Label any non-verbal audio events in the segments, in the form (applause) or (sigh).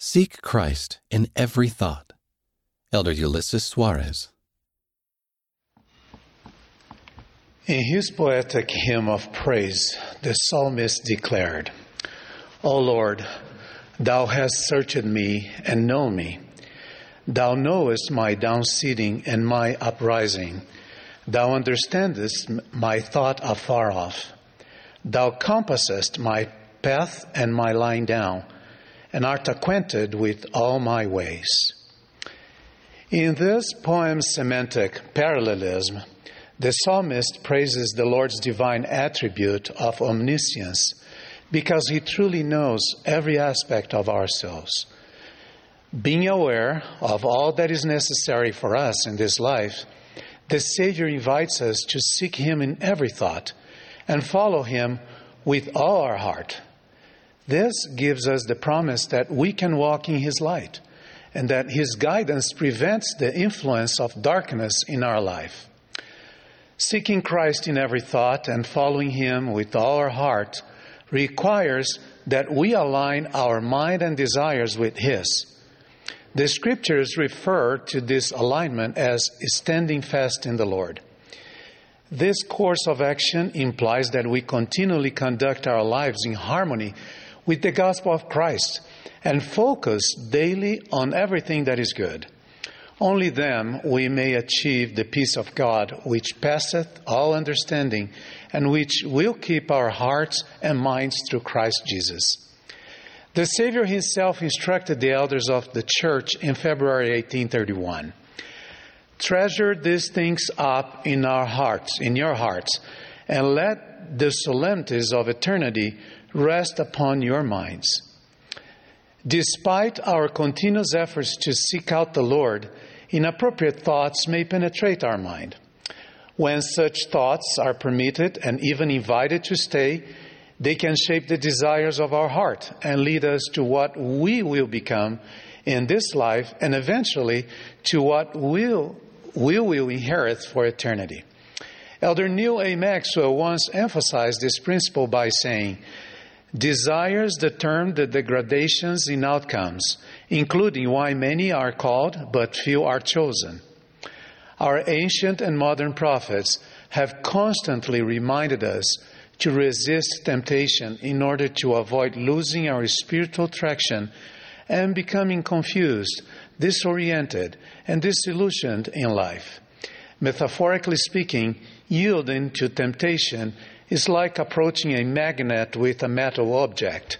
Seek Christ in every thought. Elder Ulisses Soares. In his poetic hymn of praise, the psalmist declared, O Lord, thou hast searched me and known me. Thou knowest my downsitting and my uprising. Thou understandest my thought afar off. Thou compassest my path and my lying down, and art acquainted with all my ways. In this poem's semantic parallelism, the psalmist praises the Lord's divine attribute of omniscience because he truly knows every aspect of ourselves. Being aware of all that is necessary for us in this life, the Savior invites us to seek Him in every thought and follow Him with all our heart. This gives us the promise that we can walk in His light and that His guidance prevents the influence of darkness in our life. Seeking Christ in every thought and following Him with all our heart requires that we align our mind and desires with His. The scriptures refer to this alignment as standing fast in the Lord. This course of action implies that we continually conduct our lives in harmony with the gospel of Christ and focus daily on everything that is good. Only then we may achieve the peace of God which passeth all understanding and which will keep our hearts and minds through Christ Jesus. The Savior himself instructed the elders of the church in February 1831 Treasure these things up in our hearts, in your hearts, and let the solemnities of eternity rest upon your minds. Despite our continuous efforts to seek out the Lord, inappropriate thoughts may penetrate our mind. When such thoughts are permitted and even invited to stay, they can shape the desires of our heart and lead us to what we will become in this life and eventually to what we'll, we will inherit for eternity. Elder Neal A. Maxwell once emphasized this principle by saying, Desires determine the degradations in outcomes, including why many are called but few are chosen. Our ancient and modern prophets have constantly reminded us to resist temptation in order to avoid losing our spiritual traction and becoming confused, disoriented, and disillusioned in life. Metaphorically speaking, yielding to temptation is like approaching a magnet with a metal object.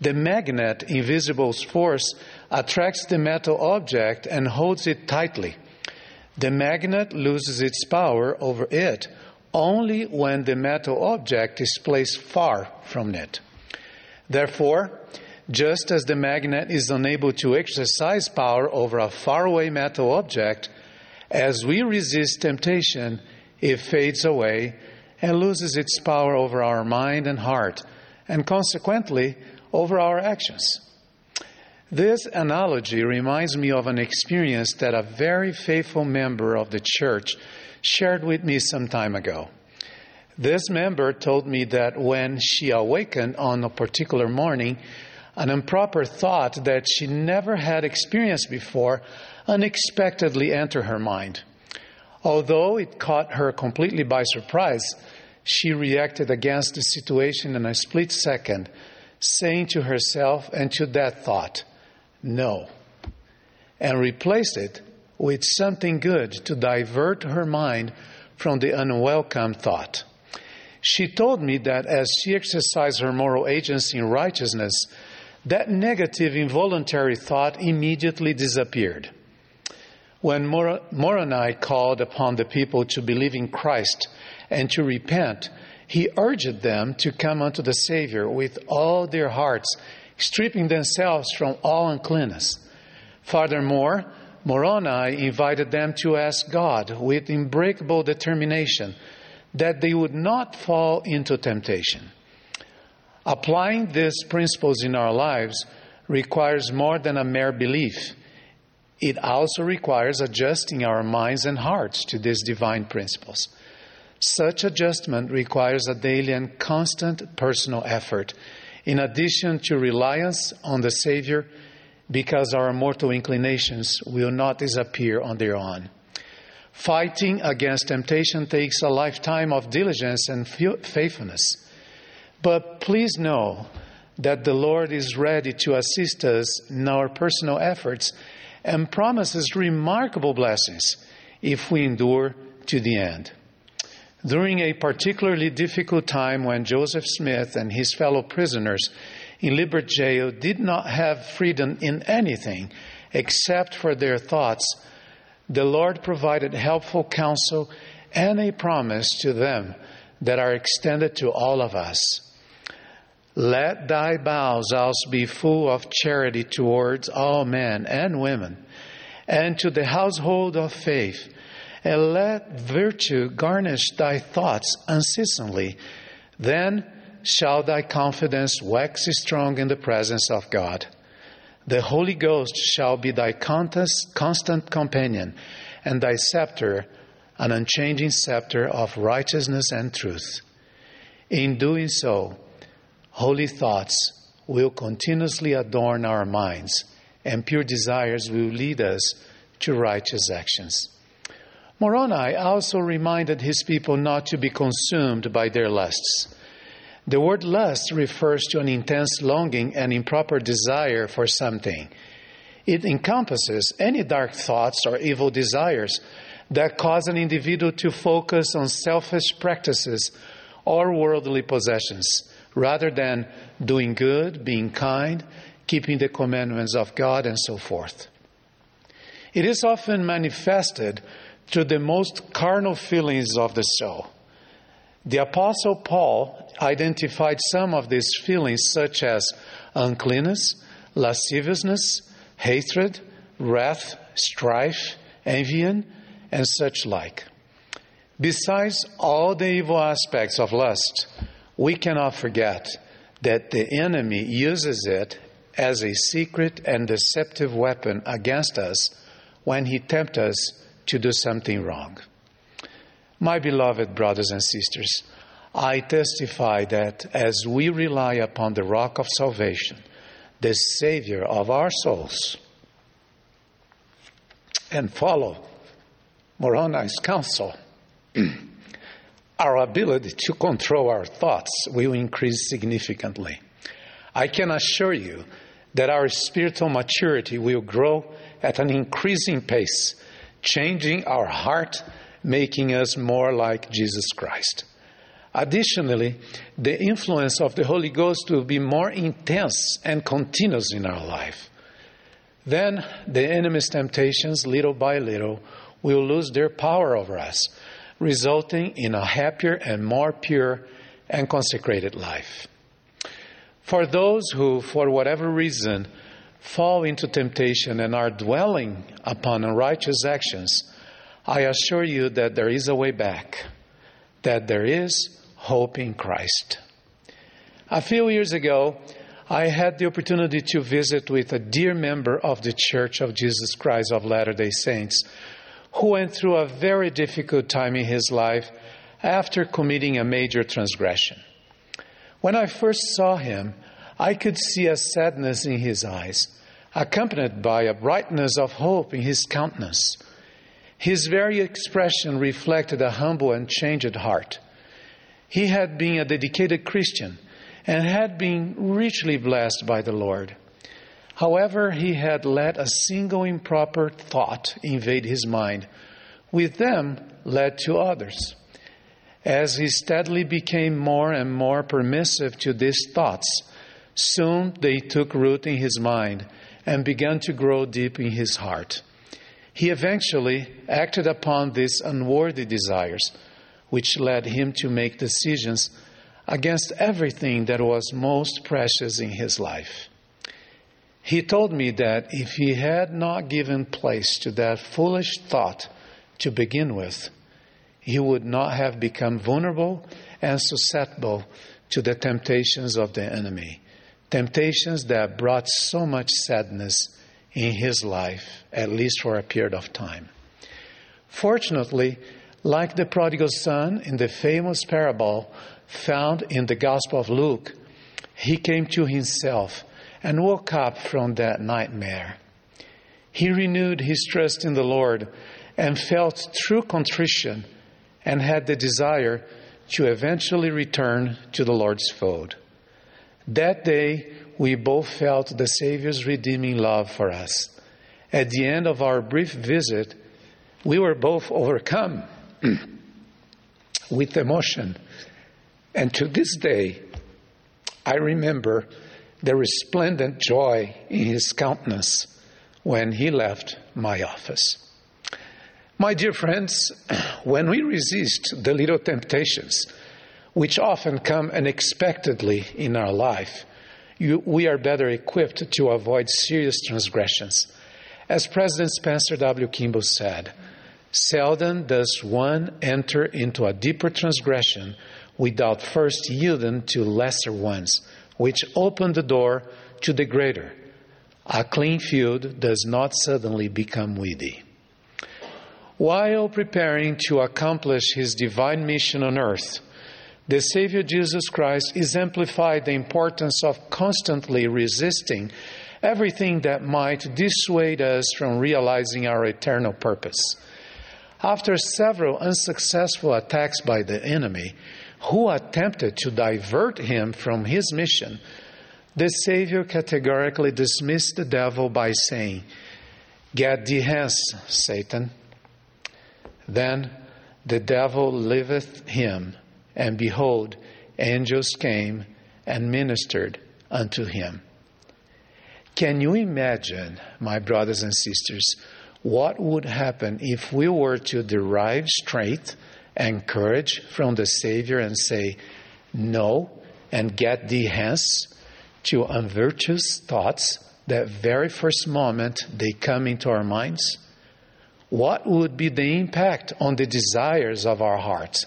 The magnet, invisible force, attracts the metal object and holds it tightly. The magnet loses its power over it only when the metal object is placed far from it. Therefore, just as the magnet is unable to exercise power over a faraway metal object, as we resist temptation, it fades away and loses its power over our mind and heart, and consequently over our actions. This analogy reminds me of an experience that a very faithful member of the church shared with me some time ago. This member told me that when she awakened on a particular morning, an improper thought that she never had experienced before unexpectedly entered her mind. Although it caught her completely by surprise, she reacted against the situation in a split second, saying to herself and to that thought, No, and replaced it with something good to divert her mind from the unwelcome thought. She told me that as she exercised her moral agency in righteousness, that negative involuntary thought immediately disappeared. When Moroni called upon the people to believe in Christ and to repent, he urged them to come unto the Savior with all their hearts, stripping themselves from all uncleanness. Furthermore, Moroni invited them to ask God with unbreakable determination that they would not fall into temptation. Applying these principles in our lives requires more than a mere belief it also requires adjusting our minds and hearts to these divine principles. Such adjustment requires a daily and constant personal effort, in addition to reliance on the Savior because our mortal inclinations will not disappear on their own. Fighting against temptation takes a lifetime of diligence and faithfulness. But please know that the Lord is ready to assist us in our personal efforts and promises remarkable blessings if we endure to the end. During a particularly difficult time when Joseph Smith and his fellow prisoners in Liberty jail did not have freedom in anything except for their thoughts, the Lord provided helpful counsel and a promise to them that are extended to all of us. Let thy bowels also be full of charity towards all men and women, and to the household of faith, and let virtue garnish thy thoughts unceasingly. Then shall thy confidence wax strong in the presence of God. The Holy Ghost shall be thy constant companion, and thy scepter an unchanging scepter of righteousness and truth. In doing so, Holy thoughts will continuously adorn our minds, and pure desires will lead us to righteous actions. Moroni also reminded his people not to be consumed by their lusts. The word lust refers to an intense longing and improper desire for something. It encompasses any dark thoughts or evil desires that cause an individual to focus on selfish practices or worldly possessions rather than doing good, being kind, keeping the commandments of God, and so forth. It is often manifested through the most carnal feelings of the soul. The Apostle Paul identified some of these feelings, such as uncleanness, lasciviousness, hatred, wrath, strife, envy, and such like. Besides all the evil aspects of lust, we cannot forget that the enemy uses it as a secret and deceptive weapon against us when he tempts us to do something wrong. My beloved brothers and sisters, I testify that as we rely upon the rock of salvation, the Savior of our souls, and follow Moroni's counsel, (clears throat) our ability to control our thoughts will increase significantly. I can assure you that our spiritual maturity will grow at an increasing pace, changing our heart, making us more like Jesus Christ. Additionally, the influence of the Holy Ghost will be more intense and continuous in our life. Then the enemy's temptations, little by little, will lose their power over us resulting in a happier and more pure and consecrated life. For those who, for whatever reason, fall into temptation and are dwelling upon unrighteous actions, I assure you that there is a way back, that there is hope in Christ. A few years ago, I had the opportunity to visit with a dear member of the Church of Jesus Christ of Latter day Saints who went through a very difficult time in his life after committing a major transgression. When I first saw him, I could see a sadness in his eyes, accompanied by a brightness of hope in his countenance. His very expression reflected a humble and changed heart. He had been a dedicated Christian and had been richly blessed by the Lord. However, he had let a single improper thought invade his mind, with them led to others. As he steadily became more and more permissive to these thoughts, soon they took root in his mind and began to grow deep in his heart. He eventually acted upon these unworthy desires, which led him to make decisions against everything that was most precious in his life. He told me that if he had not given place to that foolish thought to begin with, he would not have become vulnerable and susceptible to the temptations of the enemy. Temptations that brought so much sadness in his life, at least for a period of time. Fortunately, like the prodigal son in the famous parable found in the Gospel of Luke, he came to himself and woke up from that nightmare. He renewed his trust in the Lord and felt true contrition and had the desire to eventually return to the Lord's fold. That day, we both felt the Savior's redeeming love for us. At the end of our brief visit, we were both overcome (clears throat) with emotion. And to this day, I remember the resplendent joy in his countenance when he left my office. My dear friends, (clears throat) when we resist the little temptations, which often come unexpectedly in our life, you, we are better equipped to avoid serious transgressions. As President Spencer W. Kimball said, seldom does one enter into a deeper transgression without first yielding to lesser ones, which open the door to the greater. A clean field does not suddenly become weedy. While preparing to accomplish his divine mission on earth, the Savior Jesus Christ exemplified the importance of constantly resisting everything that might dissuade us from realizing our eternal purpose. After several unsuccessful attacks by the enemy, who attempted to divert him from his mission, the Savior categorically dismissed the devil by saying, Get thee hence, Satan. Then the devil leaveth him, and behold, angels came and ministered unto him. Can you imagine, my brothers and sisters, what would happen if we were to derive strength and courage from the Savior and say, No, and get thee hence to unvirtuous thoughts that very first moment they come into our minds? What would be the impact on the desires of our hearts?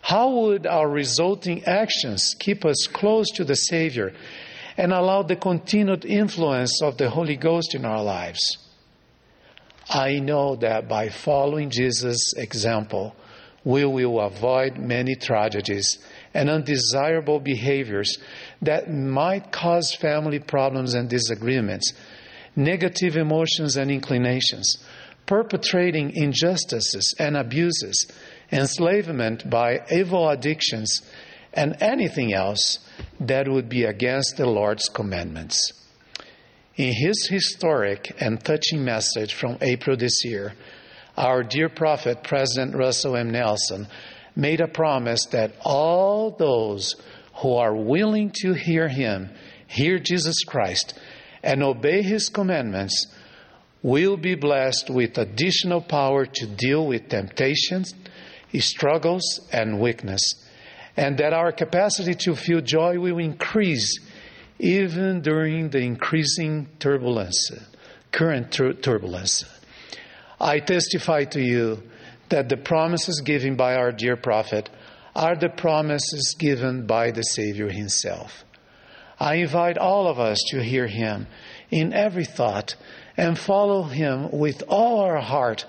How would our resulting actions keep us close to the Savior and allow the continued influence of the Holy Ghost in our lives? I know that by following Jesus' example, we will avoid many tragedies and undesirable behaviors that might cause family problems and disagreements, negative emotions and inclinations, perpetrating injustices and abuses, enslavement by evil addictions, and anything else that would be against the Lord's commandments. In his historic and touching message from April this year, our dear prophet, President Russell M. Nelson, made a promise that all those who are willing to hear him, hear Jesus Christ, and obey his commandments will be blessed with additional power to deal with temptations, struggles, and weakness, and that our capacity to feel joy will increase even during the increasing turbulence, current tur- turbulence. I testify to you that the promises given by our dear prophet are the promises given by the Savior himself. I invite all of us to hear him in every thought and follow him with all our heart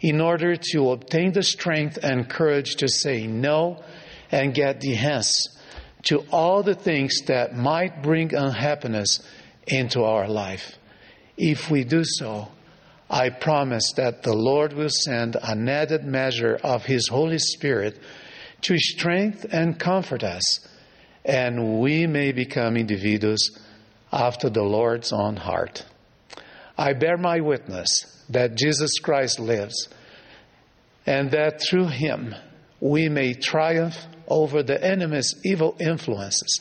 in order to obtain the strength and courage to say no and get thee hence to all the things that might bring unhappiness into our life. If we do so, I promise that the Lord will send an added measure of His Holy Spirit to strengthen and comfort us, and we may become individuals after the Lord's own heart. I bear my witness that Jesus Christ lives, and that through Him we may triumph over the enemy's evil influences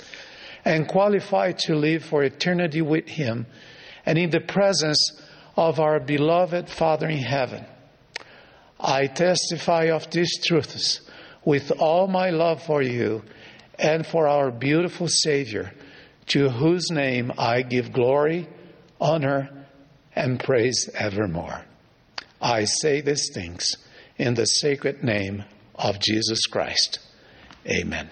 and qualify to live for eternity with Him and in the presence of our beloved Father in heaven. I testify of these truths with all my love for you and for our beautiful Savior, to whose name I give glory, honor, and praise evermore. I say these things in the sacred name of Jesus Christ. Amen.